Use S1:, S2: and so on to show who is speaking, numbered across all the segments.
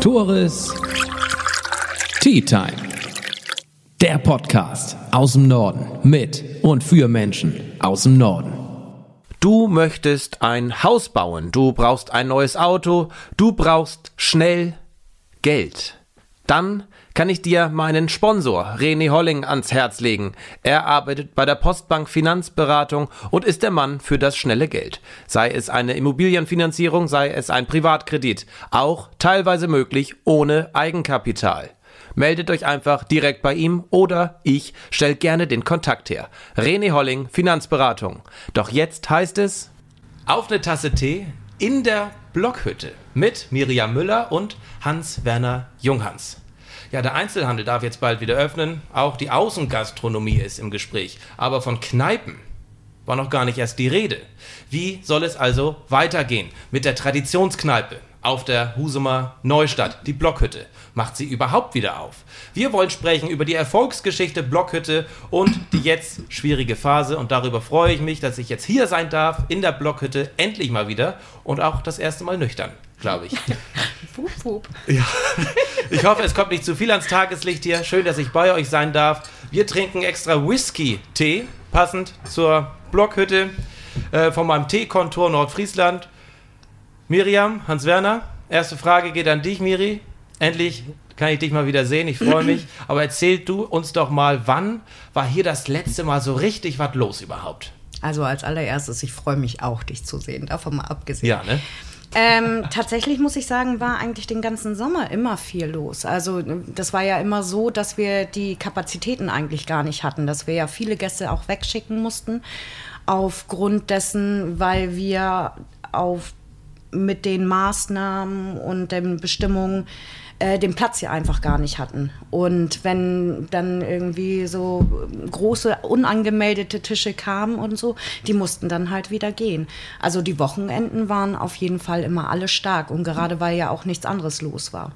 S1: Tores Tea Time. Der Podcast aus dem Norden mit und für Menschen aus dem Norden.
S2: Du möchtest ein Haus bauen, du brauchst ein neues Auto, du brauchst schnell Geld. Dann kann ich dir meinen Sponsor René Holling ans Herz legen. Er arbeitet bei der Postbank Finanzberatung und ist der Mann für das schnelle Geld. Sei es eine Immobilienfinanzierung, sei es ein Privatkredit, auch teilweise möglich ohne Eigenkapital. Meldet euch einfach direkt bei ihm oder ich stelle gerne den Kontakt her. René Holling, Finanzberatung. Doch jetzt heißt es auf eine Tasse Tee in der Blockhütte mit Miriam Müller und Hans-Werner Junghans. Ja, der Einzelhandel darf jetzt bald wieder öffnen. Auch die Außengastronomie ist im Gespräch. Aber von Kneipen war noch gar nicht erst die Rede. Wie soll es also weitergehen mit der Traditionskneipe auf der Husumer Neustadt, die Blockhütte? Macht sie überhaupt wieder auf? Wir wollen sprechen über die Erfolgsgeschichte Blockhütte und die jetzt schwierige Phase. Und darüber freue ich mich, dass ich jetzt hier sein darf in der Blockhütte, endlich mal wieder und auch das erste Mal nüchtern glaube ich. wup, wup. Ja. Ich hoffe, es kommt nicht zu viel ans Tageslicht hier. Schön, dass ich bei euch sein darf. Wir trinken extra Whisky-Tee, passend zur Blockhütte äh, von meinem Teekontor Nordfriesland. Miriam, Hans-Werner, erste Frage geht an dich, Miri. Endlich kann ich dich mal wieder sehen, ich freue mich. Aber erzähl du uns doch mal, wann war hier das letzte Mal so richtig was los überhaupt?
S3: Also als allererstes, ich freue mich auch, dich zu sehen, davon mal abgesehen.
S2: Ja, ne?
S3: Ähm, tatsächlich muss ich sagen, war eigentlich den ganzen Sommer immer viel los. Also das war ja immer so, dass wir die Kapazitäten eigentlich gar nicht hatten, dass wir ja viele Gäste auch wegschicken mussten, aufgrund dessen, weil wir auf mit den Maßnahmen und den Bestimmungen äh, den Platz hier einfach gar nicht hatten. Und wenn dann irgendwie so große unangemeldete Tische kamen und so, die mussten dann halt wieder gehen. Also die Wochenenden waren auf jeden Fall immer alle stark und gerade weil ja auch nichts anderes los war.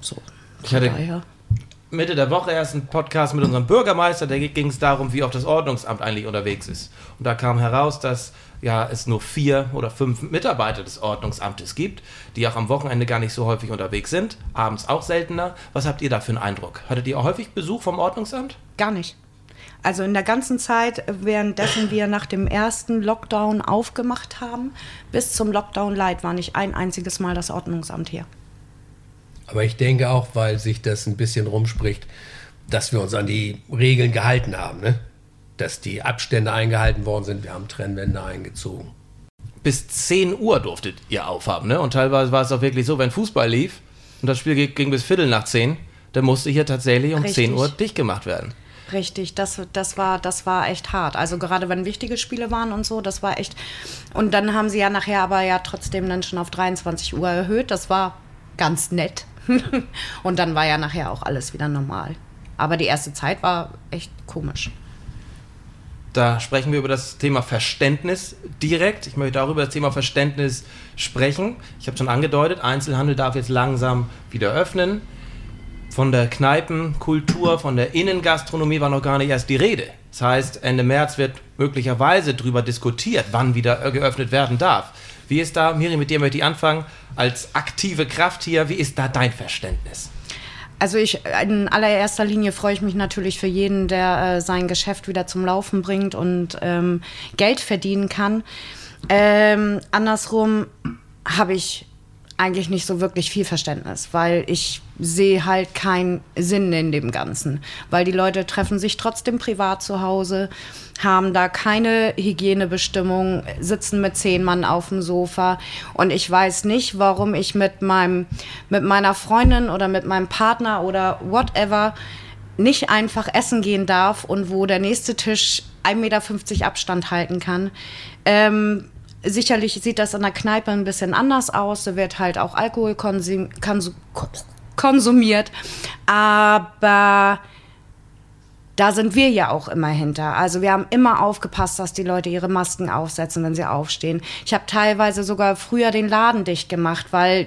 S3: So.
S2: Ich hatte daher. Mitte der Woche erst einen Podcast mit unserem Bürgermeister, da ging es darum, wie auch das Ordnungsamt eigentlich unterwegs ist. Und da kam heraus, dass ja, es nur vier oder fünf Mitarbeiter des Ordnungsamtes gibt, die auch am Wochenende gar nicht so häufig unterwegs sind, abends auch seltener. Was habt ihr da für einen Eindruck? Hattet ihr auch häufig Besuch vom Ordnungsamt?
S3: Gar nicht. Also in der ganzen Zeit, währenddessen wir nach dem ersten Lockdown aufgemacht haben, bis zum Lockdown Light war nicht ein einziges Mal das Ordnungsamt hier.
S4: Aber ich denke auch, weil sich das ein bisschen rumspricht, dass wir uns an die Regeln gehalten haben. Ne? Dass die Abstände eingehalten worden sind. Wir haben Trennwände eingezogen.
S2: Bis 10 Uhr durftet ihr aufhaben, ne? Und teilweise war es auch wirklich so, wenn Fußball lief und das Spiel ging bis Viertel nach 10, dann musste hier tatsächlich um Richtig. 10 Uhr dicht gemacht werden.
S3: Richtig, das, das, war, das war echt hart. Also gerade wenn wichtige Spiele waren und so, das war echt. Und dann haben sie ja nachher aber ja trotzdem dann schon auf 23 Uhr erhöht. Das war ganz nett. und dann war ja nachher auch alles wieder normal. Aber die erste Zeit war echt komisch.
S2: Da sprechen wir über das Thema Verständnis direkt. Ich möchte auch über das Thema Verständnis sprechen. Ich habe schon angedeutet, Einzelhandel darf jetzt langsam wieder öffnen. Von der Kneipenkultur, von der Innengastronomie war noch gar nicht erst die Rede. Das heißt, Ende März wird möglicherweise darüber diskutiert, wann wieder geöffnet werden darf. Wie ist da, Miri, mit dir möchte ich anfangen, als aktive Kraft hier, wie ist da dein Verständnis?
S3: Also ich in allererster Linie freue ich mich natürlich für jeden, der äh, sein Geschäft wieder zum Laufen bringt und ähm, Geld verdienen kann. Ähm, andersrum habe ich eigentlich nicht so wirklich viel Verständnis, weil ich sehe halt keinen Sinn in dem Ganzen, weil die Leute treffen sich trotzdem privat zu Hause, haben da keine Hygienebestimmung, sitzen mit zehn Mann auf dem Sofa und ich weiß nicht, warum ich mit meinem mit meiner Freundin oder mit meinem Partner oder whatever nicht einfach essen gehen darf und wo der nächste Tisch 1,50 Meter Abstand halten kann. Ähm, sicherlich sieht das in der Kneipe ein bisschen anders aus. Da wird halt auch Alkohol konsum konsumiert. Aber da sind wir ja auch immer hinter. Also wir haben immer aufgepasst, dass die Leute ihre Masken aufsetzen, wenn sie aufstehen. Ich habe teilweise sogar früher den Laden dicht gemacht, weil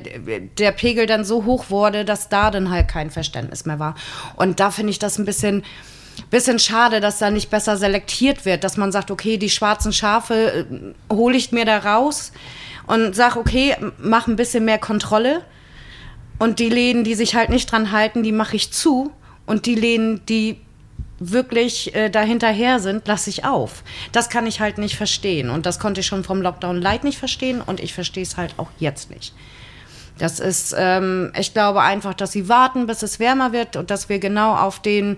S3: der Pegel dann so hoch wurde, dass da dann halt kein Verständnis mehr war. Und da finde ich das ein bisschen bisschen schade, dass da nicht besser selektiert wird, dass man sagt, okay, die schwarzen Schafe äh, hole ich mir da raus und sag, okay, mach ein bisschen mehr Kontrolle. Und die Läden, die sich halt nicht dran halten, die mache ich zu. Und die Läden, die wirklich äh, dahinterher sind, lasse ich auf. Das kann ich halt nicht verstehen. Und das konnte ich schon vom Lockdown Light nicht verstehen und ich verstehe es halt auch jetzt nicht. Das ist, ähm, ich glaube einfach, dass sie warten, bis es wärmer wird und dass wir genau auf den,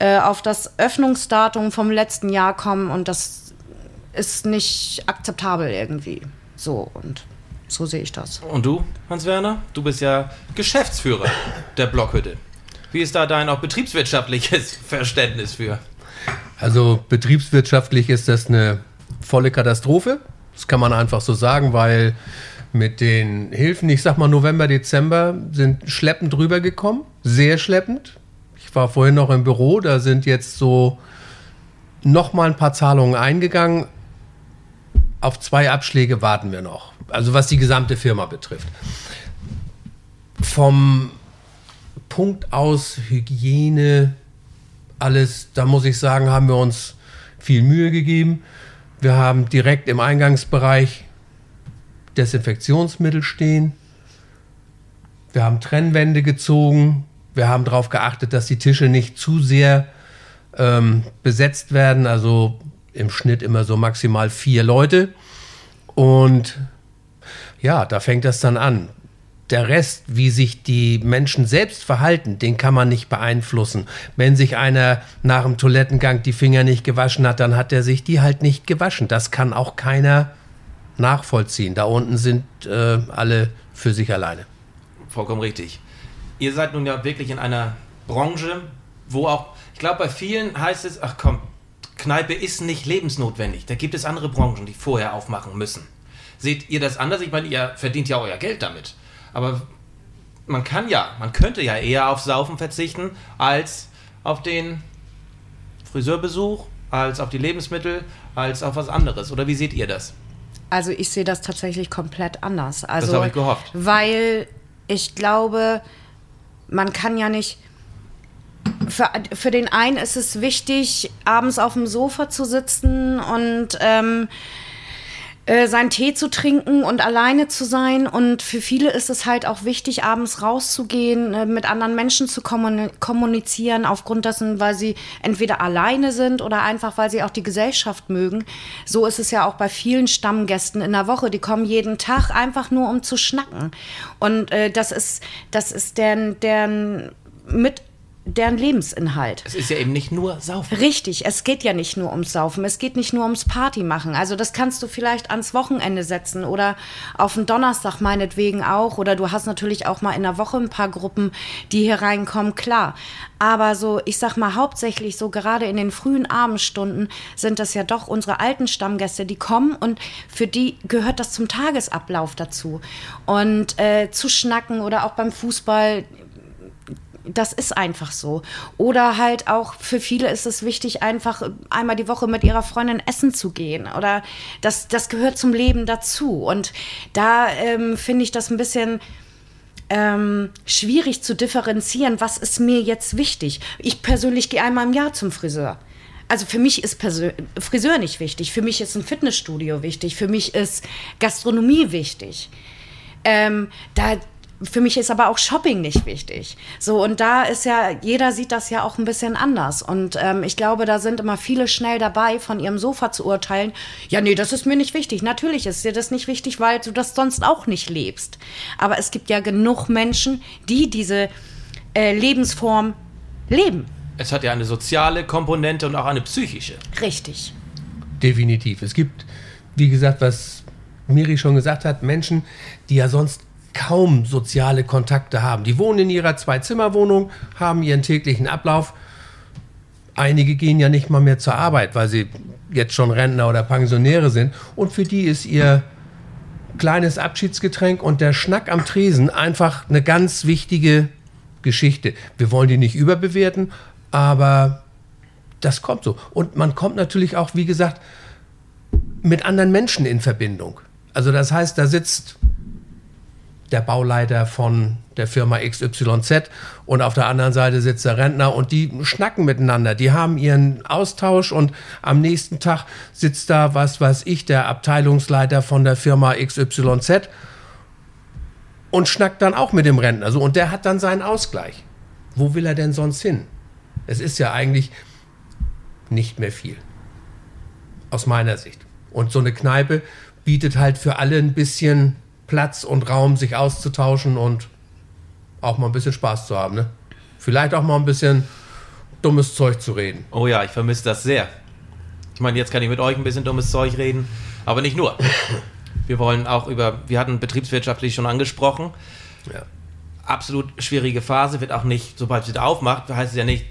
S3: äh, auf das Öffnungsdatum vom letzten Jahr kommen und das ist nicht akzeptabel irgendwie. So und so sehe ich das.
S2: Und du, Hans-Werner? Du bist ja Geschäftsführer der Blockhütte. Wie ist da dein auch betriebswirtschaftliches Verständnis für?
S4: Also betriebswirtschaftlich ist das eine volle Katastrophe. Das kann man einfach so sagen, weil mit den Hilfen, ich sag mal November, Dezember, sind schleppend rübergekommen. Sehr schleppend. Ich war vorhin noch im Büro, da sind jetzt so noch mal ein paar Zahlungen eingegangen. Auf zwei Abschläge warten wir noch. Also was die gesamte Firma betrifft. Vom Punkt aus Hygiene, alles, da muss ich sagen, haben wir uns viel Mühe gegeben. Wir haben direkt im Eingangsbereich Desinfektionsmittel stehen. Wir haben Trennwände gezogen. Wir haben darauf geachtet, dass die Tische nicht zu sehr ähm, besetzt werden. Also im Schnitt immer so maximal vier Leute. Und ja, da fängt das dann an der Rest, wie sich die Menschen selbst verhalten, den kann man nicht beeinflussen. Wenn sich einer nach dem Toilettengang die Finger nicht gewaschen hat, dann hat er sich die halt nicht gewaschen. Das kann auch keiner nachvollziehen. Da unten sind äh, alle für sich alleine.
S2: Vollkommen richtig. Ihr seid nun ja wirklich in einer Branche, wo auch, ich glaube, bei vielen heißt es, ach komm, Kneipe ist nicht lebensnotwendig. Da gibt es andere Branchen, die vorher aufmachen müssen. Seht ihr das anders? Ich meine, ihr verdient ja euer Geld damit. Aber man kann ja, man könnte ja eher auf Saufen verzichten als auf den Friseurbesuch, als auf die Lebensmittel, als auf was anderes. Oder wie seht ihr das?
S3: Also ich sehe das tatsächlich komplett anders. Also,
S2: das habe ich gehofft.
S3: Weil ich glaube, man kann ja nicht. Für, für den einen ist es wichtig, abends auf dem Sofa zu sitzen und ähm, äh, seinen Tee zu trinken und alleine zu sein. Und für viele ist es halt auch wichtig, abends rauszugehen, äh, mit anderen Menschen zu kommunizieren, aufgrund dessen, weil sie entweder alleine sind oder einfach, weil sie auch die Gesellschaft mögen. So ist es ja auch bei vielen Stammgästen in der Woche. Die kommen jeden Tag einfach nur, um zu schnacken. Und äh, das ist, das ist deren, deren mit deren Lebensinhalt.
S2: Es ist ja eben nicht nur Saufen.
S3: Richtig, es geht ja nicht nur ums Saufen, es geht nicht nur ums Party machen. Also das kannst du vielleicht ans Wochenende setzen oder auf den Donnerstag meinetwegen auch. Oder du hast natürlich auch mal in der Woche ein paar Gruppen, die hier reinkommen, klar. Aber so, ich sag mal, hauptsächlich so gerade in den frühen Abendstunden sind das ja doch unsere alten Stammgäste, die kommen und für die gehört das zum Tagesablauf dazu. Und äh, zu schnacken oder auch beim Fußball, das ist einfach so. Oder halt auch für viele ist es wichtig, einfach einmal die Woche mit ihrer Freundin essen zu gehen. Oder das, das gehört zum Leben dazu. Und da ähm, finde ich das ein bisschen ähm, schwierig zu differenzieren, was ist mir jetzt wichtig. Ich persönlich gehe einmal im Jahr zum Friseur. Also für mich ist Friseur nicht wichtig. Für mich ist ein Fitnessstudio wichtig. Für mich ist Gastronomie wichtig. Ähm, da, für mich ist aber auch Shopping nicht wichtig. So, und da ist ja, jeder sieht das ja auch ein bisschen anders. Und ähm, ich glaube, da sind immer viele schnell dabei, von ihrem Sofa zu urteilen. Ja, nee, das ist mir nicht wichtig. Natürlich ist dir das nicht wichtig, weil du das sonst auch nicht lebst. Aber es gibt ja genug Menschen, die diese äh, Lebensform leben.
S2: Es hat ja eine soziale Komponente und auch eine psychische.
S3: Richtig.
S4: Definitiv. Es gibt, wie gesagt, was Miri schon gesagt hat, Menschen, die ja sonst kaum soziale Kontakte haben. Die wohnen in ihrer Zwei-Zimmer-Wohnung, haben ihren täglichen Ablauf. Einige gehen ja nicht mal mehr zur Arbeit, weil sie jetzt schon Rentner oder Pensionäre sind. Und für die ist ihr kleines Abschiedsgetränk und der Schnack am Tresen einfach eine ganz wichtige Geschichte. Wir wollen die nicht überbewerten, aber das kommt so. Und man kommt natürlich auch, wie gesagt, mit anderen Menschen in Verbindung. Also das heißt, da sitzt der Bauleiter von der Firma XYZ und auf der anderen Seite sitzt der Rentner und die schnacken miteinander. Die haben ihren Austausch und am nächsten Tag sitzt da, was weiß ich, der Abteilungsleiter von der Firma XYZ und schnackt dann auch mit dem Rentner. So, und der hat dann seinen Ausgleich. Wo will er denn sonst hin? Es ist ja eigentlich nicht mehr viel. Aus meiner Sicht. Und so eine Kneipe bietet halt für alle ein bisschen Platz und Raum, sich auszutauschen und auch mal ein bisschen Spaß zu haben. Ne? Vielleicht auch mal ein bisschen dummes Zeug zu reden.
S2: Oh ja, ich vermisse das sehr. Ich meine, jetzt kann ich mit euch ein bisschen dummes Zeug reden, aber nicht nur. Wir wollen auch über, wir hatten betriebswirtschaftlich schon angesprochen. Ja. Absolut schwierige Phase, wird auch nicht, sobald es wieder aufmacht, heißt es ja nicht,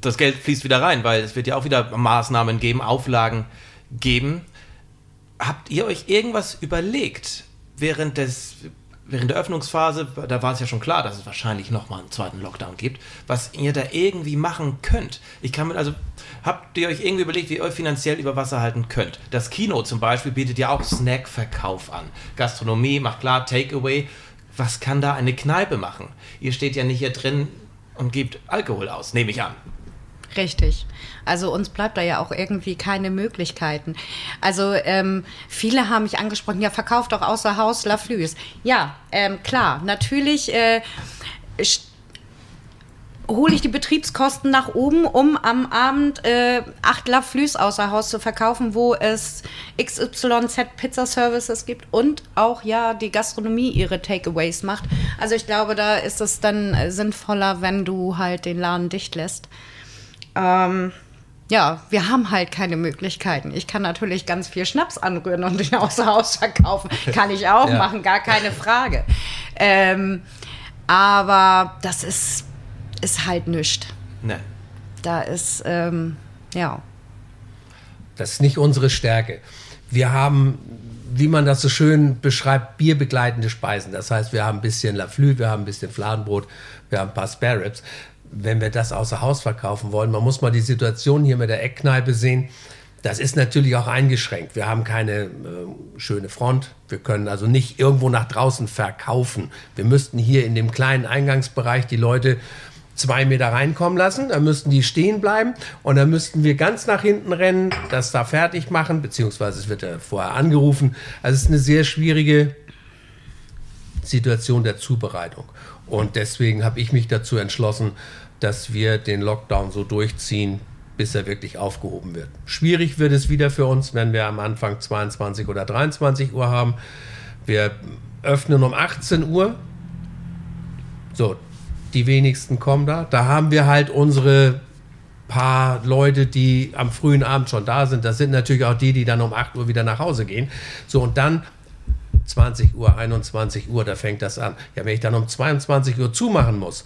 S2: das Geld fließt wieder rein, weil es wird ja auch wieder Maßnahmen geben, Auflagen geben. Habt ihr euch irgendwas überlegt, während des während der Öffnungsphase, da war es ja schon klar, dass es wahrscheinlich nochmal einen zweiten Lockdown gibt, was ihr da irgendwie machen könnt. Ich kann mit, also, habt ihr euch irgendwie überlegt, wie ihr euch finanziell über Wasser halten könnt? Das Kino zum Beispiel bietet ja auch Snackverkauf an. Gastronomie macht klar, Takeaway. Was kann da eine Kneipe machen? Ihr steht ja nicht hier drin und gebt Alkohol aus, nehme ich an.
S3: Richtig. Also uns bleibt da ja auch irgendwie keine Möglichkeiten. Also ähm, viele haben mich angesprochen, ja, verkauft doch außer Haus La Flüs. Ja, ähm, klar, natürlich äh, hole ich die Betriebskosten nach oben, um am Abend äh, acht La Flüs außer Haus zu verkaufen, wo es XYZ Pizza Services gibt und auch ja die Gastronomie ihre Takeaways macht. Also ich glaube, da ist es dann sinnvoller, wenn du halt den Laden dicht lässt ähm, ja, wir haben halt keine Möglichkeiten. Ich kann natürlich ganz viel Schnaps anrühren und den außer Haus verkaufen. Kann ich auch ja. machen, gar keine Frage. Ähm, aber das ist, ist halt nichts.
S2: Nee.
S3: Da ist, ähm, ja.
S4: Das ist nicht unsere Stärke. Wir haben, wie man das so schön beschreibt, bierbegleitende Speisen. Das heißt, wir haben ein bisschen Laflü, wir haben ein bisschen Fladenbrot, wir haben ein paar Spare Ribs wenn wir das außer Haus verkaufen wollen. Man muss mal die Situation hier mit der Eckkneipe sehen. Das ist natürlich auch eingeschränkt. Wir haben keine äh, schöne Front. Wir können also nicht irgendwo nach draußen verkaufen. Wir müssten hier in dem kleinen Eingangsbereich die Leute zwei Meter reinkommen lassen. Da müssten die stehen bleiben und dann müssten wir ganz nach hinten rennen, das da fertig machen, beziehungsweise es wird ja vorher angerufen. Also es ist eine sehr schwierige Situation der Zubereitung. Und deswegen habe ich mich dazu entschlossen, dass wir den Lockdown so durchziehen, bis er wirklich aufgehoben wird. Schwierig wird es wieder für uns, wenn wir am Anfang 22 oder 23 Uhr haben. Wir öffnen um 18 Uhr. So, die wenigsten kommen da. Da haben wir halt unsere paar Leute, die am frühen Abend schon da sind. Das sind natürlich auch die, die dann um 8 Uhr wieder nach Hause gehen. So, und dann 20 Uhr, 21 Uhr, da fängt das an. Ja, wenn ich dann um 22 Uhr zumachen muss,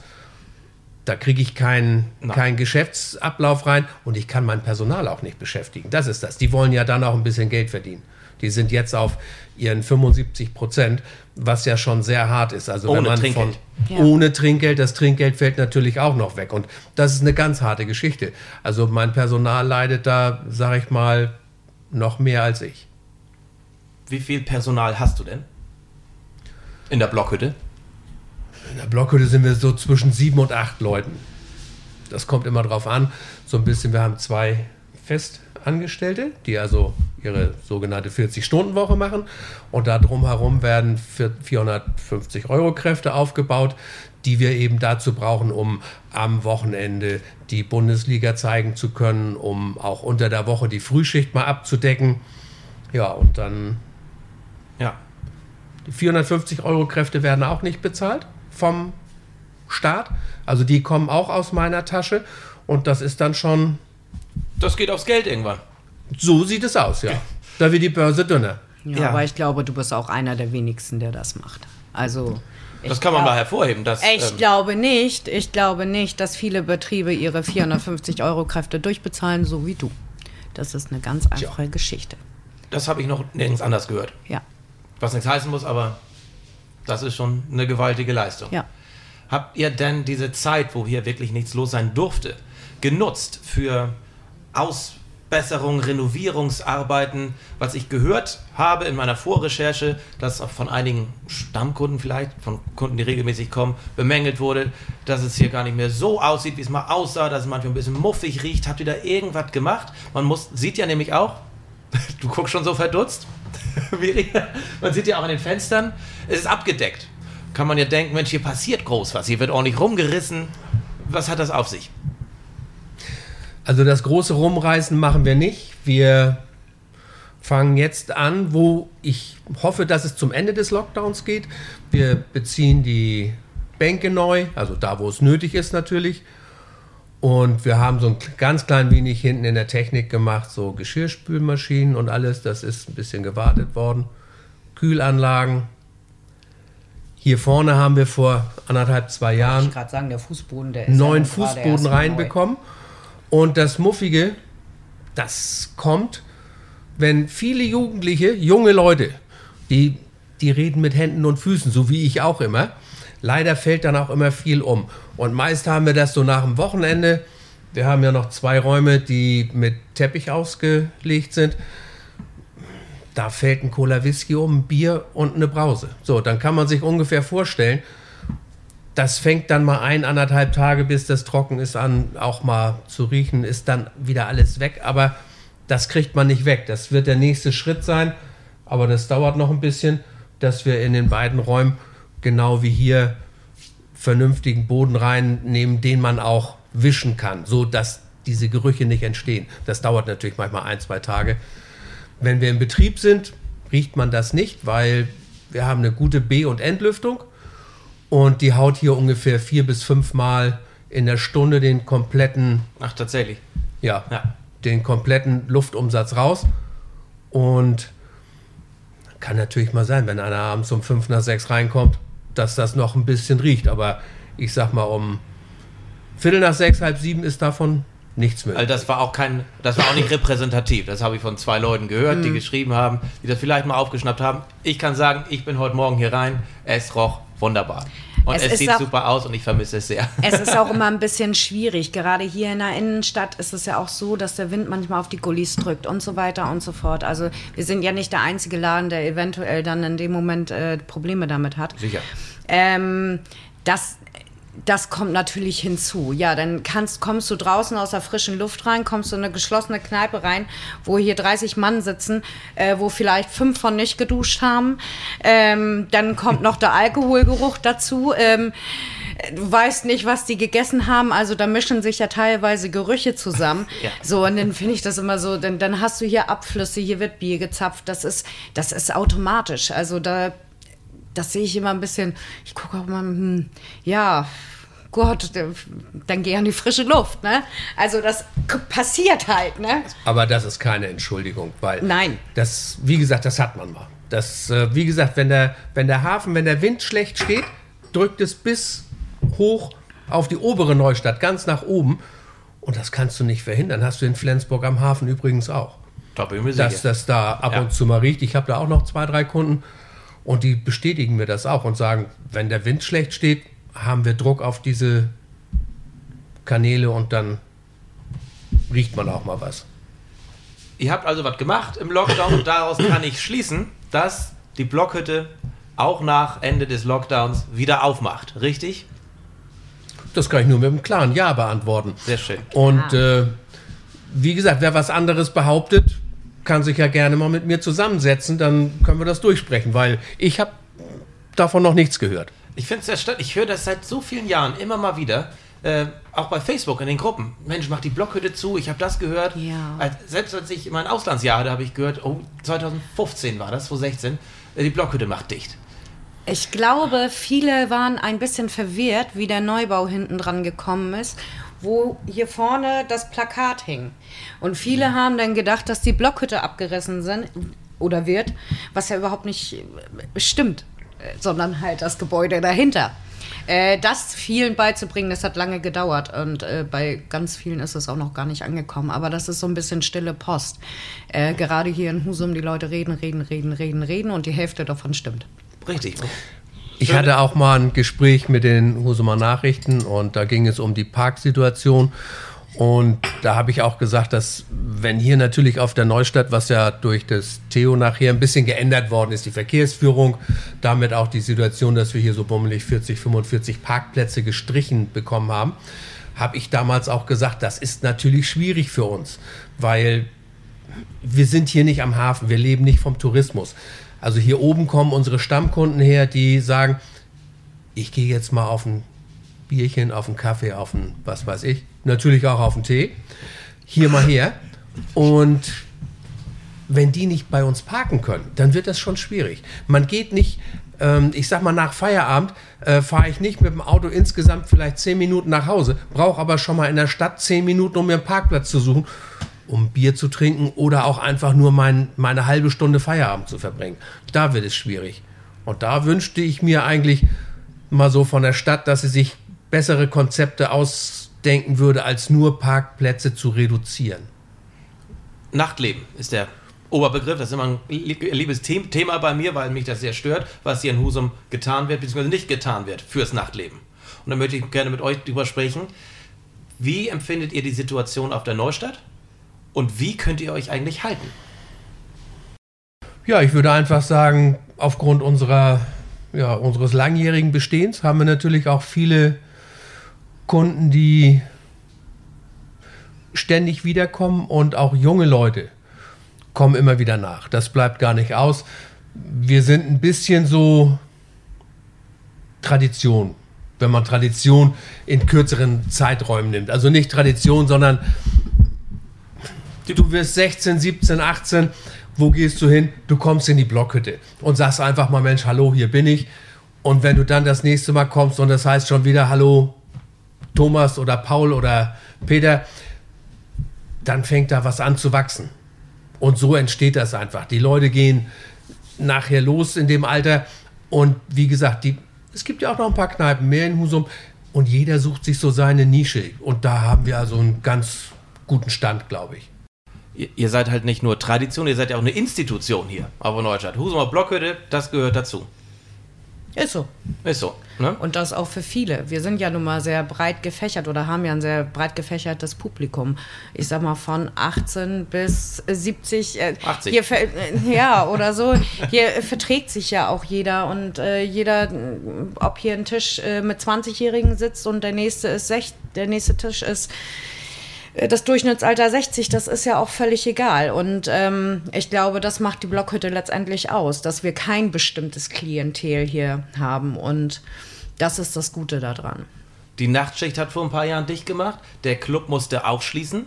S4: da kriege ich keinen kein Geschäftsablauf rein und ich kann mein Personal auch nicht beschäftigen. Das ist das. Die wollen ja dann auch ein bisschen Geld verdienen. Die sind jetzt auf ihren 75 Prozent, was ja schon sehr hart ist. Also
S2: ohne
S4: wenn man
S2: Trinkgeld.
S4: von ja. ohne Trinkgeld, das Trinkgeld fällt natürlich auch noch weg. Und das ist eine ganz harte Geschichte. Also mein Personal leidet da, sage ich mal, noch mehr als ich.
S2: Wie viel Personal hast du denn? In der Blockhütte?
S4: In der Blockhütte sind wir so zwischen sieben und acht Leuten. Das kommt immer drauf an. So ein bisschen, wir haben zwei Festangestellte, die also ihre sogenannte 40-Stunden-Woche machen. Und da drumherum werden 450 Euro Kräfte aufgebaut, die wir eben dazu brauchen, um am Wochenende die Bundesliga zeigen zu können, um auch unter der Woche die Frühschicht mal abzudecken. Ja, und dann
S2: ja.
S4: Die 450 Euro Kräfte werden auch nicht bezahlt vom Staat. Also die kommen auch aus meiner Tasche und das ist dann schon.
S2: Das geht aufs Geld irgendwann.
S4: So sieht es aus, ja. Da wird die Börse dünner.
S3: Ja, ja, aber ich glaube, du bist auch einer der wenigsten, der das macht. Also.
S2: Das kann man glaub, mal hervorheben. Dass,
S3: ich ähm, glaube nicht, ich glaube nicht, dass viele Betriebe ihre 450 Euro Kräfte durchbezahlen, so wie du. Das ist eine ganz einfache ja. Geschichte.
S2: Das habe ich noch nirgends anders gehört.
S3: Ja.
S2: Was nichts heißen muss, aber das ist schon eine gewaltige Leistung.
S3: Ja.
S2: Habt ihr denn diese Zeit, wo hier wirklich nichts los sein durfte, genutzt für Aus, Verbesserung, Renovierungsarbeiten, was ich gehört habe in meiner Vorrecherche, dass auch von einigen Stammkunden vielleicht, von Kunden, die regelmäßig kommen, bemängelt wurde, dass es hier gar nicht mehr so aussieht, wie es mal aussah, dass es manchmal ein bisschen muffig riecht. Habt ihr da irgendwas gemacht? Man muss, sieht ja nämlich auch, du guckst schon so verdutzt, man sieht ja auch an den Fenstern, es ist abgedeckt. Kann man ja denken, Mensch, hier passiert groß was, hier wird ordentlich rumgerissen. Was hat das auf sich?
S4: Also das große Rumreißen machen wir nicht. Wir fangen jetzt an, wo ich hoffe, dass es zum Ende des Lockdowns geht. Wir beziehen die Bänke neu, also da, wo es nötig ist natürlich. Und wir haben so ein ganz klein wenig hinten in der Technik gemacht, so Geschirrspülmaschinen und alles. Das ist ein bisschen gewartet worden. Kühlanlagen. Hier vorne haben wir vor anderthalb, zwei Jahren
S3: sagen,
S4: neuen
S3: ja
S4: Fußboden
S3: neu.
S4: reinbekommen. Und das Muffige, das kommt, wenn viele Jugendliche, junge Leute, die, die reden mit Händen und Füßen, so wie ich auch immer. Leider fällt dann auch immer viel um. Und meist haben wir das so nach dem Wochenende. Wir haben ja noch zwei Räume, die mit Teppich ausgelegt sind. Da fällt ein Cola Whisky um, ein Bier und eine Brause. So, dann kann man sich ungefähr vorstellen, das fängt dann mal ein, anderthalb Tage, bis das trocken ist, an auch mal zu riechen, ist dann wieder alles weg. Aber das kriegt man nicht weg. Das wird der nächste Schritt sein. Aber das dauert noch ein bisschen, dass wir in den beiden Räumen, genau wie hier, vernünftigen Boden reinnehmen, den man auch wischen kann, so dass diese Gerüche nicht entstehen. Das dauert natürlich manchmal ein, zwei Tage. Wenn wir im Betrieb sind, riecht man das nicht, weil wir haben eine gute B- und Entlüftung und die haut hier ungefähr vier bis fünf Mal in der Stunde den kompletten,
S2: Ach, tatsächlich.
S4: ja,
S2: Ja.
S4: den kompletten Luftumsatz raus. Und kann natürlich mal sein, wenn einer abends um fünf nach sechs reinkommt, dass das noch ein bisschen riecht. Aber ich sag mal, um Viertel nach sechs, halb sieben ist davon nichts mehr.
S2: Also das war auch kein, das war auch nicht repräsentativ. Das habe ich von zwei Leuten gehört, die geschrieben haben, die das vielleicht mal aufgeschnappt haben. Ich kann sagen, ich bin heute Morgen hier rein. Es roch wunderbar. Und
S3: Es
S2: es, sieht
S3: auch-
S2: super aus und ich vermisse es sehr.
S3: Es ist auch immer ein bisschen schwierig. Gerade hier in der Innenstadt ist es ja auch so, dass der Wind manchmal auf die Gullis drückt und so weiter und so fort. Also wir sind ja nicht der einzige Laden, der eventuell dann in dem Moment äh, Probleme damit hat.
S2: Sicher.
S3: Ähm, das, das kommt natürlich hinzu. Ja, dann kannst, kommst du draußen aus der frischen Luft rein, kommst du in eine geschlossene Kneipe rein, wo hier 30 Mann sitzen, äh, wo vielleicht fünf von nicht geduscht haben. Ähm, dann kommt noch der Alkoholgeruch dazu. Ähm, Du weißt nicht, was die gegessen haben, also da mischen sich ja teilweise Gerüche zusammen.
S2: Ja.
S3: So, und dann finde ich das immer so, dann, dann hast du hier Abflüsse, hier wird Bier gezapft, das ist, das ist automatisch. Also da, das sehe ich immer ein bisschen, ich gucke auch mal, hm, ja, Gott, dann geh an die frische Luft, ne? Also das passiert halt, ne?
S4: Aber das ist keine Entschuldigung, weil
S3: Nein.
S4: das, wie gesagt, das hat man mal. Das, äh, wie gesagt, wenn der, wenn der Hafen, wenn der Wind schlecht steht, drückt es bis hoch auf die obere Neustadt, ganz nach oben. Und das kannst du nicht verhindern. Hast du in Flensburg am Hafen übrigens auch.
S2: Da bin ich mir
S4: Dass
S2: sicher.
S4: das da ab
S2: Ja.
S4: und zu mal riecht. Ich habe da auch noch zwei, drei Kunden und die bestätigen mir das auch und sagen, wenn der Wind schlecht steht, haben wir Druck auf diese Kanäle und dann riecht man auch mal was.
S2: Ihr habt also was gemacht im Lockdown und daraus kann ich schließen, dass die Blockhütte auch nach Ende des Lockdowns wieder aufmacht. Richtig?
S4: Das kann ich nur mit einem klaren Ja beantworten.
S2: Sehr schön.
S4: Und äh, wie gesagt, wer was anderes behauptet, kann sich ja gerne mal mit mir zusammensetzen, dann können wir das durchsprechen, weil ich habe davon noch nichts gehört.
S2: Ich finde es sehr stark. Ich höre das seit so vielen Jahren immer mal wieder. Äh, auch bei Facebook in den Gruppen. Mensch, mach die Blockhütte zu, ich habe das gehört.
S3: Ja.
S2: Als, selbst als ich mein Auslandsjahr hatte, habe ich gehört, oh, 2015 war das, 2016, äh, die Blockhütte macht dicht.
S3: Ich glaube, viele waren ein bisschen verwirrt, wie der Neubau hinten dran gekommen ist, wo hier vorne das Plakat hing. Und viele haben dann gedacht, dass die Blockhütte abgerissen sind oder wird, was ja überhaupt nicht äh, stimmt, äh, sondern halt das Gebäude dahinter. Äh, das vielen beizubringen, das hat lange gedauert und bei ganz vielen ist es auch noch gar nicht angekommen. Aber das ist so ein bisschen stille Post. Gerade hier in Husum, die Leute reden, reden, reden, reden, reden und die Hälfte davon stimmt.
S2: Richtig.
S4: Ich hatte auch mal ein Gespräch mit den Husumer Nachrichten und da ging es um die Parksituation. Und da habe ich auch gesagt, dass wenn hier natürlich auf der Neustadt, was ja durch das Theo nachher ein bisschen geändert worden ist, die Verkehrsführung, damit auch die Situation, dass wir hier so bummelig 40, 45 Parkplätze gestrichen bekommen haben, habe ich damals auch gesagt, das ist natürlich schwierig für uns, weil wir sind hier nicht am Hafen, wir leben nicht vom Tourismus. Also hier oben kommen unsere Stammkunden her, die sagen, ich gehe jetzt mal auf ein Bierchen, auf einen Kaffee, auf einen, was weiß ich, natürlich auch auf einen Tee, hier mal her. Und wenn die nicht bei uns parken können, dann wird das schon schwierig. Man geht nicht, ähm, ich sag mal, nach Feierabend äh, fahre ich nicht mit dem Auto insgesamt vielleicht zehn Minuten nach Hause, brauche aber schon mal in der Stadt zehn Minuten, um mir einen Parkplatz zu suchen, um Bier zu trinken oder auch einfach nur mein, meine halbe Stunde Feierabend zu verbringen. Da wird es schwierig. Und da wünschte ich mir eigentlich mal so von der Stadt, dass sie sich bessere Konzepte ausdenken würde, als nur Parkplätze zu reduzieren.
S2: Nachtleben ist der Oberbegriff. Das ist immer ein liebes Thema bei mir, weil mich das sehr stört, was hier in Husum getan wird, beziehungsweise nicht getan wird fürs Nachtleben. Und da möchte ich gerne mit euch drüber sprechen. Wie empfindet ihr die Situation auf der Neustadt? Und wie könnt ihr euch eigentlich halten?
S4: Ja, ich würde einfach sagen, aufgrund unserer, ja, unseres langjährigen Bestehens haben wir natürlich auch viele Kunden, die ständig wiederkommen und auch junge Leute kommen immer wieder nach. Das bleibt gar nicht aus. Wir sind ein bisschen so Tradition, wenn man Tradition in kürzeren Zeiträumen nimmt. Also nicht Tradition, sondern du wirst 16, 17, 18, wo gehst du hin? Du kommst in die Blockhütte und sagst einfach mal, Mensch, hallo, hier bin ich. Und wenn du dann das nächste Mal kommst und das heißt schon wieder, hallo, Thomas oder Paul oder Peter, dann fängt da was an zu wachsen. Und so entsteht das einfach. Die Leute gehen nachher los in dem Alter. Und wie gesagt, die, es gibt ja auch noch ein paar Kneipen mehr in Husum. Und jeder sucht sich so seine Nische. Und da haben wir also einen ganz guten Stand, glaube ich.
S2: Ihr seid halt nicht nur Tradition, ihr seid ja auch eine Institution hier auf der Neustadt. Husumer Blockhütte, das gehört dazu.
S3: Ist so.
S2: Ist so. Ne?
S3: Und das auch für viele. Wir sind ja nun mal sehr breit gefächert oder haben ja ein sehr breit gefächertes Publikum. Ich sag mal von 18 bis 70.
S2: Äh, 80.
S3: Hier, äh, ja, oder so. Hier verträgt sich ja auch jeder. Und äh, jeder, ob hier ein Tisch äh, mit 20-Jährigen sitzt und der nächste ist 6, der nächste Tisch ist das Durchschnittsalter 60, das ist ja auch völlig egal. Und ähm, ich glaube, das macht die Blockhütte letztendlich aus, dass wir kein bestimmtes Klientel hier haben. Und das ist das Gute daran.
S2: Die Nachtschicht hat vor ein paar Jahren dicht gemacht. Der Club musste auch schließen.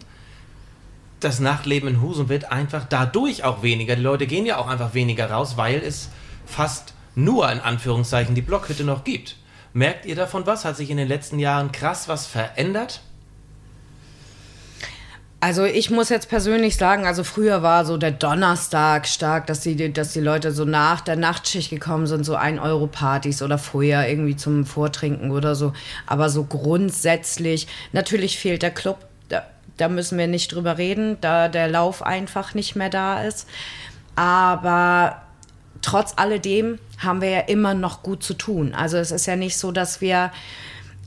S2: Das Nachtleben in Husum wird einfach dadurch auch weniger. Die Leute gehen ja auch einfach weniger raus, weil es fast nur in Anführungszeichen die Blockhütte noch gibt. Merkt ihr davon was? Hat sich in den letzten Jahren krass was verändert?
S3: Also ich muss jetzt persönlich sagen, also früher war so der Donnerstag stark, dass die, dass die Leute so nach der Nachtschicht gekommen sind, so ein Euro Partys oder vorher irgendwie zum Vortrinken oder so. Aber so grundsätzlich, natürlich fehlt der Club, da, da müssen wir nicht drüber reden, da der Lauf einfach nicht mehr da ist. Aber trotz alledem haben wir ja immer noch gut zu tun. Also es ist ja nicht so, dass wir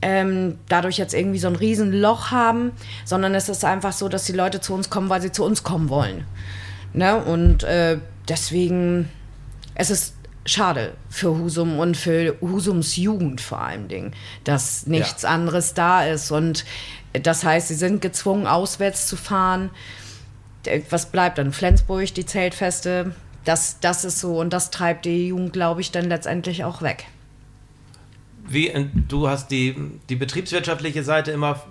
S3: ähm, dadurch jetzt irgendwie so ein Riesenloch haben, sondern es ist einfach so, dass die Leute zu uns kommen, weil sie zu uns kommen wollen. Ne? Und äh, deswegen, es ist schade für Husum und für Husums Jugend vor allem Dingen, dass nichts ja. anderes da ist. Und das heißt, sie sind gezwungen, auswärts zu fahren. Was bleibt dann? Flensburg, die Zeltfeste, das, das ist so und das treibt die Jugend, glaube ich, dann letztendlich auch weg
S2: wie, du hast die, die betriebswirtschaftliche Seite immer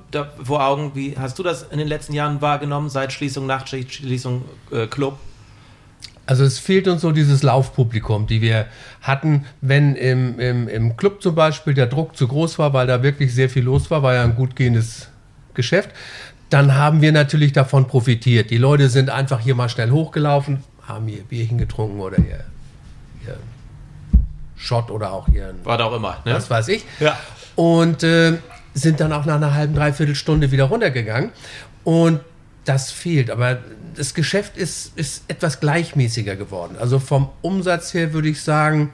S2: vor Augen. Wie hast du das in den letzten Jahren wahrgenommen, seit Schließung Nachtschicht, Schließung äh, Club?
S4: Also es fehlt uns so dieses Laufpublikum, die wir hatten, wenn im, im, im Club zum Beispiel der Druck zu groß war, weil da wirklich sehr viel los war, war ja ein gut gehendes Geschäft, dann haben wir natürlich davon profitiert. Die Leute sind einfach hier mal schnell hochgelaufen, haben ihr Bierchen getrunken oder ihr Shot oder auch ihren.
S2: Was auch immer,
S4: ne? Was weiß ich.
S2: Ja.
S4: Und äh, sind dann auch nach einer halben, dreiviertel Stunde wieder runtergegangen. Und das fehlt. Aber das Geschäft ist, ist etwas gleichmäßiger geworden. Also vom Umsatz her würde ich sagen,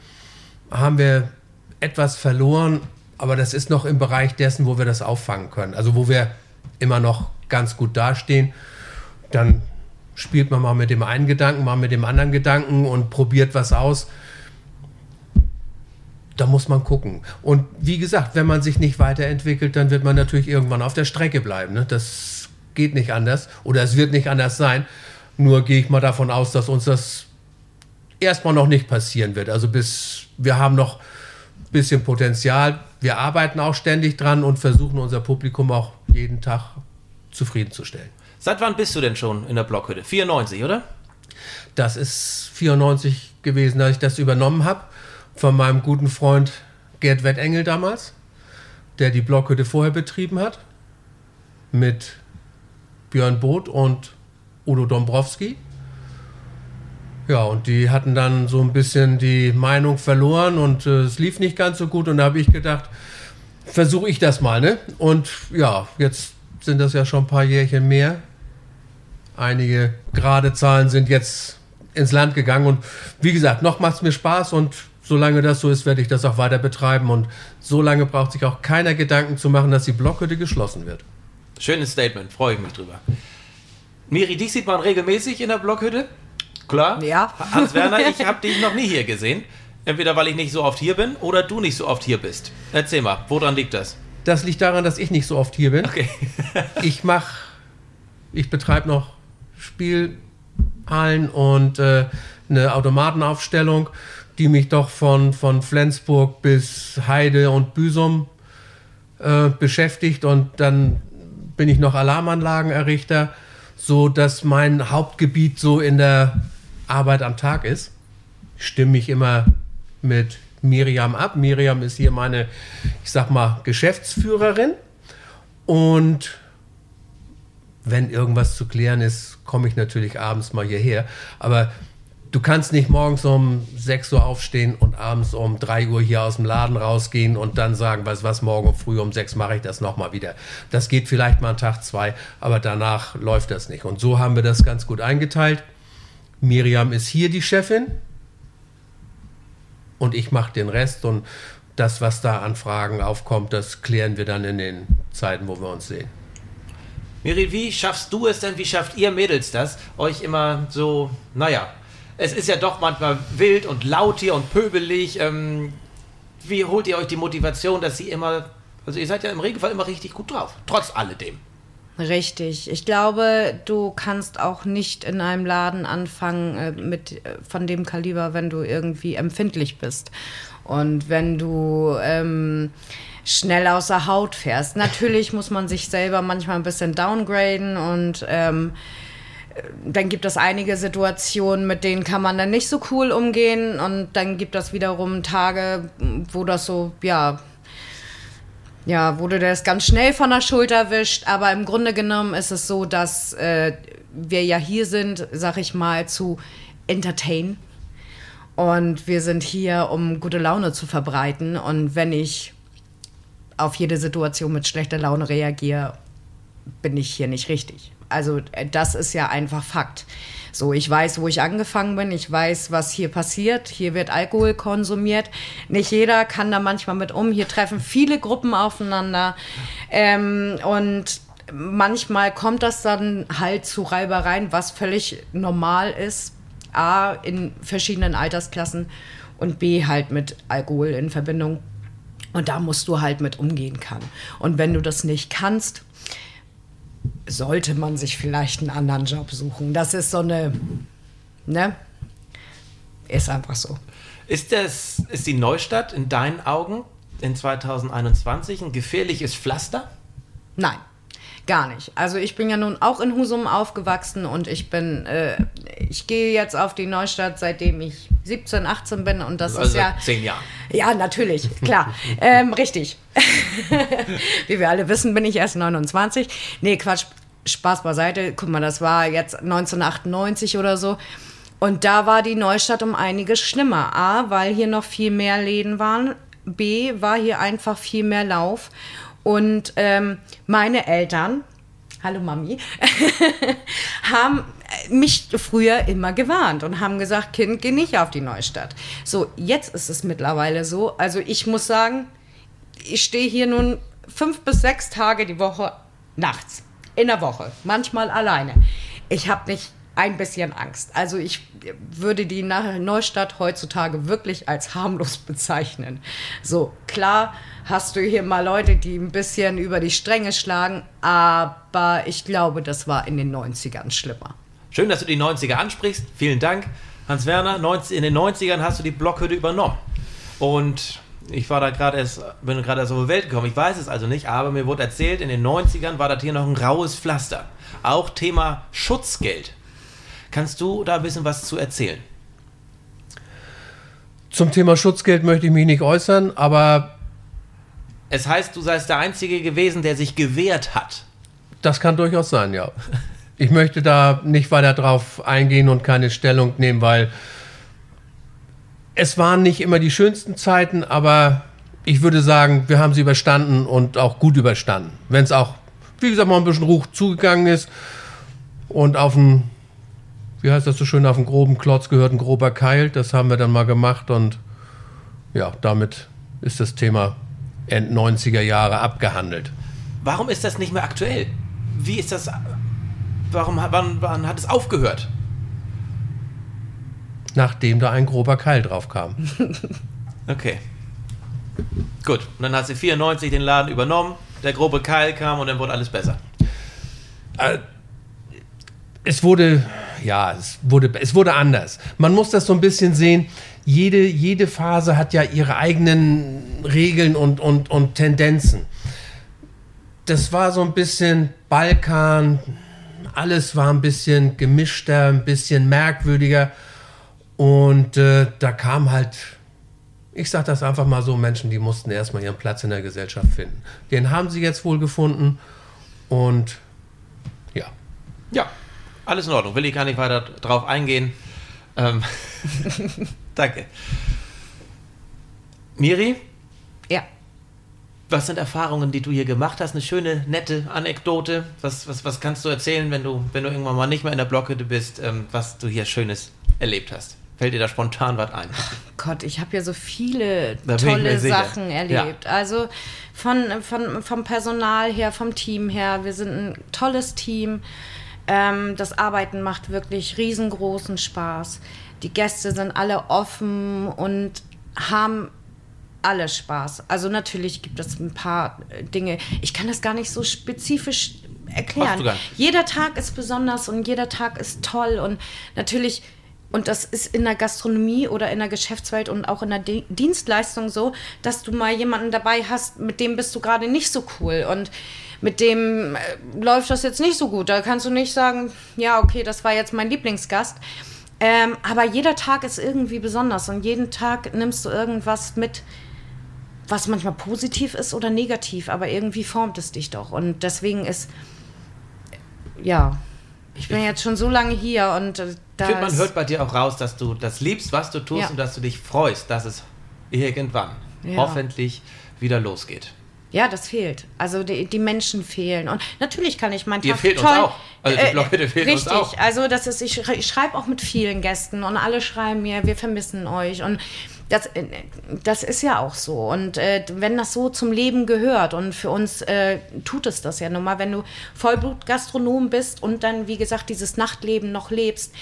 S4: haben wir etwas verloren. Aber das ist noch im Bereich dessen, wo wir das auffangen können. Also wo wir immer noch ganz gut dastehen. Dann spielt man mal mit dem einen Gedanken, mal mit dem anderen Gedanken und probiert was aus. Da muss man gucken. Und wie gesagt, wenn man sich nicht weiterentwickelt, dann wird man natürlich irgendwann auf der Strecke bleiben. Ne? Das geht nicht anders oder es wird nicht anders sein. Nur gehe ich mal davon aus, dass uns das erstmal noch nicht passieren wird. Also bis wir haben noch ein bisschen Potenzial. Wir arbeiten auch ständig dran und versuchen unser Publikum auch jeden Tag zufriedenzustellen.
S2: Seit wann bist du denn schon in der Blockhütte? 94, oder?
S4: Das ist 94 gewesen, als ich das übernommen habe von meinem guten Freund Gerd Wettengel damals, der die Blockhütte vorher betrieben hat, mit Björn Both und Udo Dombrowski. Ja, und die hatten dann so ein bisschen die Meinung verloren und äh, es lief nicht ganz so gut. Und da habe ich gedacht, versuche ich das mal, ne? Und ja, jetzt sind das ja schon ein paar Jährchen mehr. Einige gerade Zahlen sind jetzt ins Land gegangen. Und wie gesagt, noch macht es mir Spaß und solange das so ist, werde ich das auch weiter betreiben. Und solange braucht sich auch keiner Gedanken zu machen, dass die Blockhütte geschlossen wird.
S2: Schönes Statement, freue ich mich drüber. Miri, dich sieht man regelmäßig in der Blockhütte. Klar?
S3: Ja.
S2: Hans Werner, ich habe dich noch nie hier gesehen. Entweder weil ich nicht so oft hier bin oder du nicht so oft hier bist. Erzähl mal, woran liegt das?
S4: Das liegt daran, dass ich nicht so oft hier bin.
S2: Okay.
S4: ich mache, ich betreibe noch Spielhallen und äh, eine Automatenaufstellung, die mich doch von, von Flensburg bis Heide und Büsum äh, beschäftigt und dann bin ich noch Alarmanlagenerrichter, so dass mein Hauptgebiet so in der Arbeit am Tag ist. Ich stimme mich immer mit Miriam ab. Miriam ist hier meine, ich sag mal, Geschäftsführerin. Und wenn irgendwas zu klären ist, komme ich natürlich abends mal hierher. Aber du kannst nicht morgens um 6 Uhr aufstehen und abends um 3 Uhr hier aus dem Laden rausgehen und dann sagen, weißt was, morgen früh um 6 mache ich das nochmal wieder. Das geht vielleicht mal einen Tag, zwei, aber danach läuft das nicht. Und so haben wir das ganz gut eingeteilt. Miriam ist hier die Chefin und ich mache den Rest und das, was da an Fragen aufkommt, das klären wir dann in den Zeiten, wo wir uns sehen.
S2: Miri, wie schaffst du es denn, wie schafft ihr Mädels das, euch immer so, naja, es ist ja doch manchmal wild und laut hier und pöbelig. Ähm, wie holt ihr euch die Motivation, dass sie immer, also ihr seid ja im Regelfall immer richtig gut drauf, trotz alledem.
S3: Richtig. Ich glaube, du kannst auch nicht in einem Laden anfangen äh, mit äh, von dem Kaliber, wenn du irgendwie empfindlich bist und wenn du ähm, schnell außer Haut fährst. Natürlich muss man sich selber manchmal ein bisschen downgraden und ähm, dann gibt es einige Situationen, mit denen kann man dann nicht so cool umgehen und dann gibt es wiederum Tage, wo das so, ja, ja, du das ganz schnell von der Schulter wischt. Aber im Grunde genommen ist es so, dass äh, wir ja hier sind, sag ich mal, zu entertain. Und wir sind hier, um gute Laune zu verbreiten. Und wenn ich auf jede Situation mit schlechter Laune reagiere, bin ich hier nicht richtig. Also äh, das ist ja einfach Fakt. So, ich weiß, wo ich angefangen bin, ich weiß, was hier passiert. Hier wird Alkohol konsumiert. Nicht jeder kann da manchmal mit um. Hier treffen viele Gruppen aufeinander. Ähm, und manchmal kommt das dann halt zu Reibereien, was völlig normal ist. A, in verschiedenen Altersklassen und B, halt mit Alkohol in Verbindung. Und da musst du halt mit umgehen können. Und wenn du das nicht kannst, sollte man sich vielleicht einen anderen Job suchen. Das ist so eine, ne? Ist einfach so.
S2: Ist, das, ist die Neustadt in deinen Augen in 2021 ein gefährliches Pflaster?
S3: Nein. Gar nicht. Also ich bin ja nun auch in Husum aufgewachsen und ich bin, äh, ich gehe jetzt auf die Neustadt, seitdem ich 17, 18 bin und das
S2: also
S3: ist ja...
S2: Zehn Jahre.
S3: Ja, natürlich, klar. ähm, richtig. Wie wir alle wissen, bin ich erst 29. Nee, Quatsch, Spaß beiseite. Guck mal, das war jetzt 1998 oder so. Und da war die Neustadt um einiges schlimmer. A, weil hier noch viel mehr Läden waren. B, war hier einfach viel mehr Lauf. Und ähm, meine Eltern, hallo Mami, haben mich früher immer gewarnt und haben gesagt, Kind, geh nicht auf die Neustadt. So, jetzt ist es mittlerweile so. Also ich muss sagen, ich stehe hier nun fünf bis sechs Tage die Woche nachts. In der Woche, manchmal alleine. Ich habe nicht ein bisschen Angst. Also ich würde die Neustadt heutzutage wirklich als harmlos bezeichnen. So, klar hast du hier mal Leute, die ein bisschen über die Stränge schlagen, aber ich glaube, das war in den 90ern schlimmer.
S2: Schön, dass du die 90er ansprichst. Vielen Dank, Hans-Werner. In den 90ern hast du die Blockhütte übernommen. Und ich war da gerade erst, bin gerade erst auf die Welt gekommen. Ich weiß es also nicht, aber mir wurde erzählt, in den 90ern war das hier noch ein raues Pflaster. Auch Thema Schutzgeld. Kannst du da ein bisschen was zu erzählen?
S4: Zum Thema Schutzgeld möchte ich mich nicht äußern, aber.
S2: Es heißt, du seist der Einzige gewesen, der sich gewehrt hat.
S4: Das kann durchaus sein, ja. Ich möchte da nicht weiter drauf eingehen und keine Stellung nehmen, weil es waren nicht immer die schönsten Zeiten, aber ich würde sagen, wir haben sie überstanden und auch gut überstanden. Wenn es auch, wie gesagt, mal ein bisschen Ruch zugegangen ist und auf einen wie heißt das so schön, auf einen groben Klotz gehört ein grober Keil. Das haben wir dann mal gemacht und ja, damit ist das Thema End 90er Jahre abgehandelt.
S2: Warum ist das nicht mehr aktuell? Wie ist das? Warum, wann, wann hat es aufgehört?
S4: Nachdem da ein grober Keil drauf kam.
S2: okay. Gut, und dann hat sie 94 den Laden übernommen, der grobe Keil kam und dann wurde alles besser.
S4: Äh, es wurde ja, es wurde, es wurde anders. Man muss das so ein bisschen sehen. Jede, jede Phase hat ja ihre eigenen Regeln und, und, und Tendenzen. Das war so ein bisschen Balkan, alles war ein bisschen gemischter, ein bisschen merkwürdiger. Und äh, da kam halt, ich sage das einfach mal so, Menschen, die mussten erstmal ihren Platz in der Gesellschaft finden. Den haben sie jetzt wohl gefunden. Und ja.
S2: Ja, alles in Ordnung, will ich gar nicht weiter drauf eingehen. Ähm, danke. Miri?
S3: Ja.
S2: Was sind Erfahrungen, die du hier gemacht hast? Eine schöne, nette Anekdote. Was, was, was kannst du erzählen, wenn du, wenn du irgendwann mal nicht mehr in der Blockhütte bist, ähm, was du hier Schönes erlebt hast? Fällt dir da spontan was ein?
S3: Ach Gott, ich habe ja so viele tolle Sachen erlebt. Ja. Also von, von, vom Personal her, vom Team her. Wir sind ein tolles Team. Ähm, das Arbeiten macht wirklich riesengroßen Spaß. Die Gäste sind alle offen und haben alle Spaß. Also natürlich gibt es ein paar äh, Dinge. Ich kann das gar nicht so spezifisch erklären. Jeder Tag ist besonders und jeder Tag ist toll und natürlich und das ist in der Gastronomie oder in der Geschäftswelt und auch in der Dienstleistung so, dass du mal jemanden dabei hast, mit dem bist du gerade nicht so cool und mit dem äh, läuft das jetzt nicht so gut. Da kannst du nicht sagen, ja, okay, das war jetzt mein Lieblingsgast. Ähm, aber jeder Tag ist irgendwie besonders und jeden Tag nimmst du irgendwas mit, was manchmal positiv ist oder negativ, aber irgendwie formt es dich doch. Und deswegen ist, ja, ich bin jetzt schon so lange hier und äh,
S2: da ich finde, man hört bei dir auch raus, dass du das liebst, was du tust ja. und dass du dich freust, dass es irgendwann ja. hoffentlich wieder losgeht.
S3: Ja, das fehlt. Also die, die Menschen fehlen. Und natürlich kann ich meinen
S2: Tag fehlt toll, uns auch. Also die Blockade fehlt
S3: richtig.
S2: uns auch.
S3: Also das ist, ich, ich schreibe auch mit vielen Gästen und alle schreiben mir, wir vermissen euch. Und das, äh, das ist ja auch so. Und äh, wenn das so zum Leben gehört und für uns äh, tut es das ja nun mal, wenn du Vollblutgastronom bist und dann, wie gesagt, dieses Nachtleben noch lebst,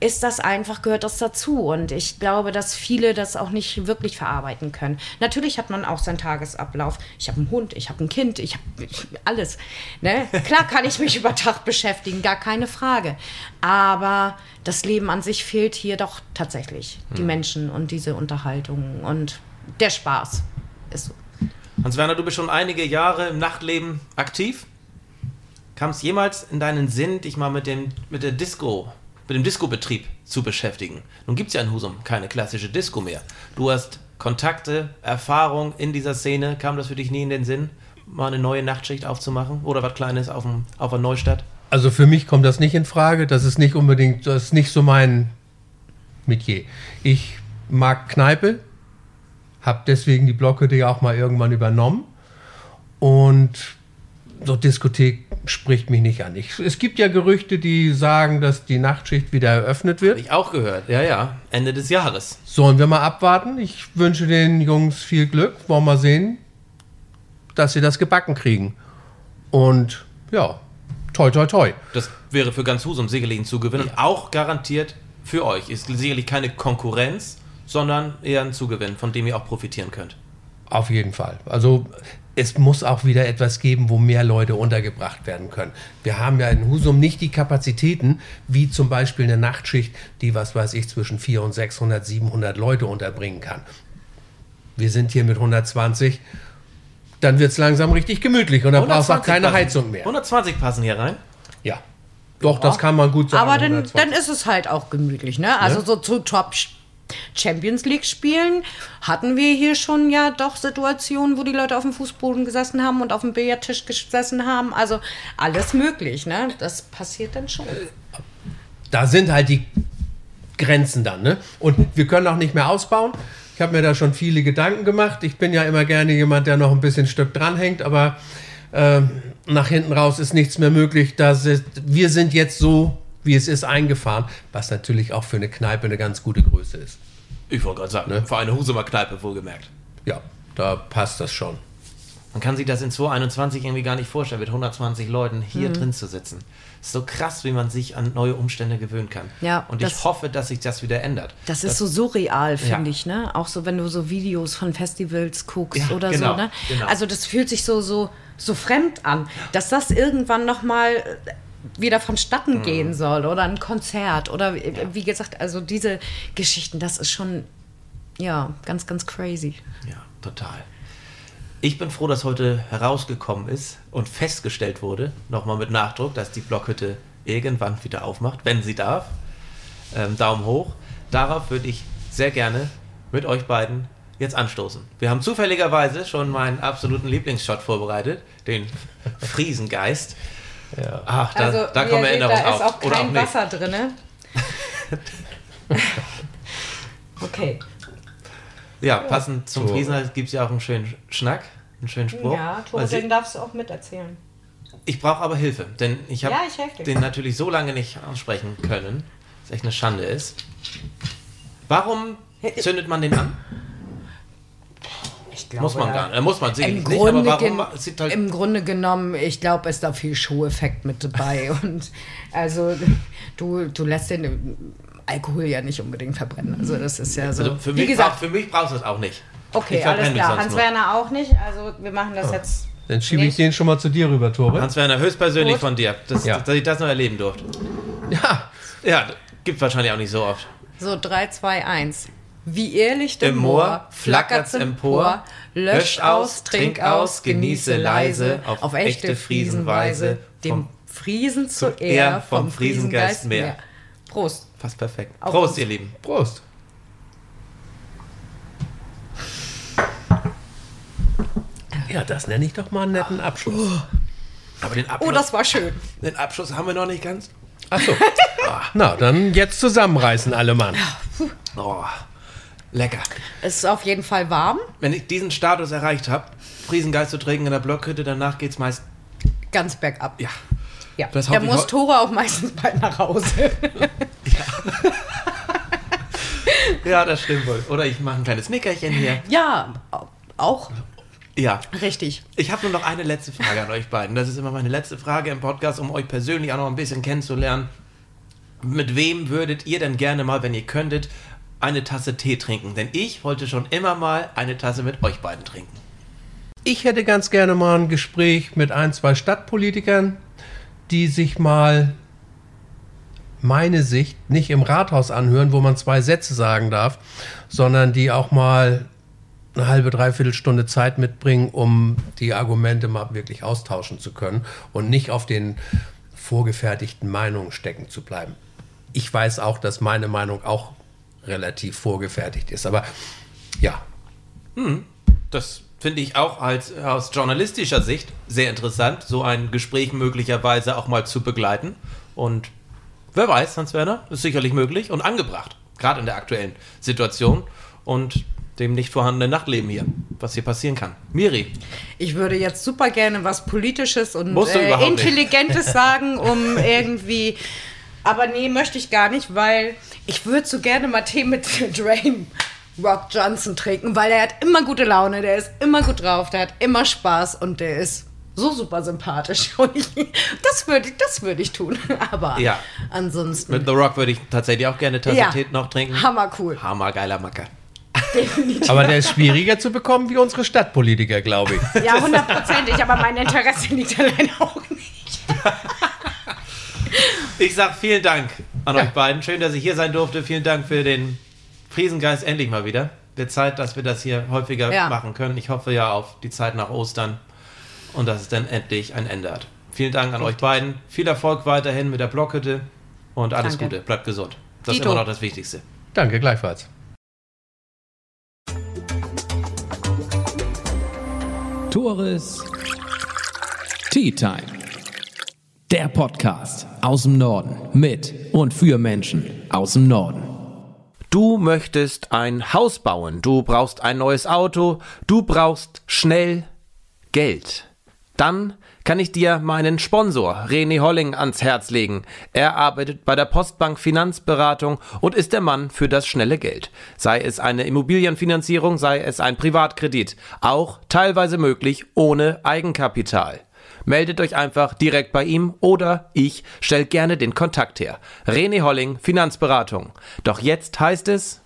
S3: ist das einfach, gehört das dazu. Und ich glaube, dass viele das auch nicht wirklich verarbeiten können. Natürlich hat man auch seinen Tagesablauf. Ich habe einen Hund, ich habe ein Kind, ich habe alles. Ne? Klar kann ich mich über Tag beschäftigen, gar keine Frage. Aber das Leben an sich fehlt hier doch tatsächlich. Die hm. Menschen und diese Unterhaltung und der Spaß ist so.
S2: Hans-Werner, du bist schon einige Jahre im Nachtleben aktiv. Kam es jemals in deinen Sinn, dich mal mit, dem, mit der Disco mit dem Disco-Betrieb zu beschäftigen. Nun gibt es ja in Husum keine klassische Disco mehr. Du hast Kontakte, Erfahrung in dieser Szene. Kam das für dich nie in den Sinn, mal eine neue Nachtschicht aufzumachen oder was Kleines auf, dem, auf der Neustadt?
S4: Also für mich kommt das nicht in Frage. Das ist nicht unbedingt, das ist nicht so mein Metier. Ich mag Kneipe, habe deswegen die Blockhütte ja auch mal irgendwann übernommen und so Diskothek spricht mich nicht an. Ich, es gibt ja Gerüchte, die sagen, dass die Nachtschicht wieder eröffnet wird. Habe
S2: ich auch gehört. Ja, ja. Ende des Jahres.
S4: Sollen wir mal abwarten? Ich wünsche den Jungs viel Glück. Wollen wir mal sehen, dass sie das gebacken kriegen. Und ja, toi, toi, toi.
S2: Das wäre für ganz Husum sicherlich ein Zugewinn und auch garantiert für euch. Ist sicherlich keine Konkurrenz, sondern eher ein Zugewinn, von dem ihr auch profitieren könnt.
S4: Auf jeden Fall. Also es muss auch wieder etwas geben, wo mehr Leute untergebracht werden können. Wir haben ja in Husum nicht die Kapazitäten, wie zum Beispiel eine Nachtschicht, die, was weiß ich, zwischen 400 und 600, 700 Leute unterbringen kann. Wir sind hier mit 120, dann wird es langsam richtig gemütlich und dann brauchst du auch keine
S2: passen,
S4: Heizung mehr.
S2: 120 passen hier rein.
S4: Ja. Doch, das kann man gut sagen.
S3: Aber dann,
S4: 120.
S3: dann ist es halt auch gemütlich, ne? Also
S4: Ja.
S3: so zu Top Champions League Spielen hatten wir hier schon ja doch Situationen, wo die Leute auf dem Fußboden gesessen haben und auf dem Billardtisch gesessen haben. Also alles möglich, ne? Das passiert dann schon.
S4: da sind halt die Grenzen dann. Ne? Und wir können auch nicht mehr ausbauen. Ich habe mir da schon viele Gedanken gemacht. Ich bin ja immer gerne jemand, der noch ein bisschen Stück dranhängt, aber ähm, nach hinten raus ist nichts mehr möglich. Ist, wir sind jetzt so, wie es ist, eingefahren, was natürlich auch für eine Kneipe eine ganz gute Größe ist.
S2: Ich wollte gerade sagen, für eine Husumer Kneipe wohlgemerkt.
S4: Ja, da passt das schon.
S2: Man kann sich das in 2021 irgendwie gar nicht vorstellen, mit 120 Leuten
S3: Mhm.
S2: hier drin zu sitzen. ist so krass, wie man sich an neue Umstände gewöhnen kann.
S3: Ja,
S2: Und ich
S3: das-
S2: hoffe, dass sich das wieder ändert.
S3: Das ist so surreal, finde
S2: Ja.
S3: ich, ne? Auch so, wenn du so Videos von Festivals guckst
S2: Ja,
S3: oder
S2: genau,
S3: so, ne?
S2: genau.
S3: Also das fühlt sich so, so, so fremd an, dass das irgendwann nochmal wieder vonstatten gehen soll oder ein Konzert oder wie- wie gesagt, also diese Geschichten, das ist schon, ja, ganz, ganz crazy.
S2: Ja, total. Ich bin froh, dass heute herausgekommen ist und festgestellt wurde, nochmal mit Nachdruck, dass die Blockhütte irgendwann wieder aufmacht, wenn sie darf. Ähm, Daumen hoch. Darauf würde ich sehr gerne mit euch beiden jetzt anstoßen. Wir haben zufälligerweise schon meinen absoluten Lieblingsshot vorbereitet, den Friesengeist.
S4: Ja.
S2: Ach, da,
S3: Also,
S2: da kommen Erinnerungen
S3: da ist
S2: auf.
S3: auch
S2: Oder auch
S3: kein
S2: nicht.
S3: Wasser drin. okay.
S2: Ja, passend zum
S4: So.
S2: Friesen gibt es ja auch einen schönen Schnack, einen schönen Spruch.
S3: Ja, Tore, den darfst du auch miterzählen.
S2: Ich brauche aber Hilfe, denn ich habe
S3: Ja,
S2: den natürlich so lange nicht aussprechen können, dass echt eine Schande ist. Warum zündet man den an?
S3: Ich glaube,
S2: Muss man gar nicht. Muss man sicherlich
S3: Im
S2: nicht,
S3: Grunde,
S2: aber warum? halt,
S3: Im Grunde genommen, ich glaube, ist da viel Show-Effekt mit dabei. Und also du, du lässt den Alkohol ja nicht unbedingt verbrennen. Also das ist ja so.
S2: also für,
S3: Wie
S2: mich
S3: gesagt,
S2: brauch, für mich brauchst du es auch nicht.
S3: okay,
S2: ich verbrenne
S3: alles klar.
S2: sonst
S3: Hans
S2: nur.
S3: Werner auch nicht. Also wir machen das jetzt.
S4: Dann schiebe ich
S3: nicht.
S4: den schon mal zu dir rüber, Tore.
S2: Hans-Werner, höchstpersönlich
S3: Gut.
S2: von dir, dass,
S4: Ja.
S2: dass ich das noch erleben durfte.
S4: Ja,
S2: Ja, gibt wahrscheinlich auch nicht so oft.
S3: So, 3, 2, 1. Wie ehrlich
S2: Im Moor flackert's empor,
S3: löscht aus, trink aus, genieße leise,
S2: auf
S3: auf
S2: echte Friesenweise,
S3: dem Friesen zur
S2: Ehr vom Friesengeist mehr.
S3: Prost.
S2: Fast perfekt. Prost,
S3: uns.
S2: ihr Lieben.
S4: Prost. Ja, das nenne ich doch mal einen netten Abschluss.
S2: Aber den Abschluss,
S3: Oh, das war schön.
S2: den Abschluss haben wir noch nicht ganz.
S4: Achso. Na, dann jetzt zusammenreißen alle Mann.
S2: Oh, lecker.
S3: Es ist auf jeden Fall warm.
S2: Wenn ich diesen Status erreicht habe, Friesengeist zu trinken in der Blockhütte, danach geht's meist.
S3: Ganz bergab.
S2: Ja.
S3: Ja.
S2: Das
S3: Da muss Tore auch meistens bald nach Hause.
S2: Ja, das stimmt wohl. Oder ich mache ein kleines Nickerchen hier.
S3: ja, auch
S2: Ja.
S3: richtig.
S2: Ich habe nur noch eine letzte Frage an euch beiden. Das ist immer meine letzte Frage im Podcast, um euch persönlich auch noch ein bisschen kennenzulernen. Mit wem würdet ihr denn gerne mal, wenn ihr könntet, eine Tasse Tee trinken? Denn ich wollte schon immer mal eine Tasse mit euch beiden trinken.
S4: Ich hätte ganz gerne mal ein Gespräch mit ein, zwei Stadtpolitikern, die sich mal meine Sicht nicht im Rathaus anhören, wo man zwei Sätze sagen darf, sondern die auch mal eine halbe, dreiviertel Stunde Zeit mitbringen, um die Argumente mal wirklich austauschen zu können und nicht auf den vorgefertigten Meinungen stecken zu bleiben. Ich weiß auch, dass meine Meinung auch relativ vorgefertigt ist, aber ja,
S2: Das finde ich auch als, aus journalistischer Sicht sehr interessant, so ein Gespräch möglicherweise auch mal zu begleiten. Und wer weiß, Hans-Werner, ist sicherlich möglich und angebracht, gerade in der aktuellen Situation und dem nicht vorhandenen Nachtleben hier, was hier passieren kann. Miri,
S3: Ich würde jetzt super gerne was Politisches und äh. Intelligentes sagen, um irgendwie. Aber nee, möchte ich gar nicht, weil ich würde so gerne mal Tee mit Dwayne Rock Johnson trinken, weil er hat immer gute Laune, der ist immer gut drauf, der hat immer Spaß und der ist so super sympathisch. Und ich, das würde das würd ich tun. Aber
S2: Ja.
S3: ansonsten.
S2: Mit The Rock würde ich tatsächlich auch gerne Tasse
S3: Ja.
S2: Tee noch trinken.
S3: Hammer cool.
S2: Hammergeiler Macker.
S4: Aber der ist schwieriger zu bekommen wie unsere Stadtpolitiker, glaube ich.
S3: Ja, hundertprozentig, aber mein Interesse liegt alleine auch nicht.
S2: Ich sag vielen Dank an euch beiden. Schön, dass ich hier sein durfte. Vielen Dank für den Friesengeist endlich mal wieder. Wird Zeit, dass wir das hier häufiger
S3: Ja.
S2: machen können. Ich hoffe ja auf die Zeit nach Ostern und dass es dann endlich ein Ende hat. Vielen Dank an euch beiden. Viel Erfolg weiterhin mit der Blockhütte und alles
S3: Danke.
S2: Gute. Bleibt gesund. Das ist
S3: Dito.
S2: immer noch das Wichtigste.
S4: Danke, gleichfalls.
S1: Tores Tea Time. Der Podcast aus dem Norden mit und für Menschen aus dem Norden.
S2: Du möchtest ein Haus bauen, du brauchst ein neues Auto, du brauchst schnell Geld. Dann kann ich dir meinen Sponsor René Holling ans Herz legen. Er arbeitet bei der Postbank Finanzberatung und ist der Mann für das schnelle Geld. Sei es eine Immobilienfinanzierung, sei es ein Privatkredit, auch teilweise möglich ohne Eigenkapital. Meldet euch einfach direkt bei ihm oder ich stell gerne den Kontakt her. René Holling, Finanzberatung. Doch jetzt heißt es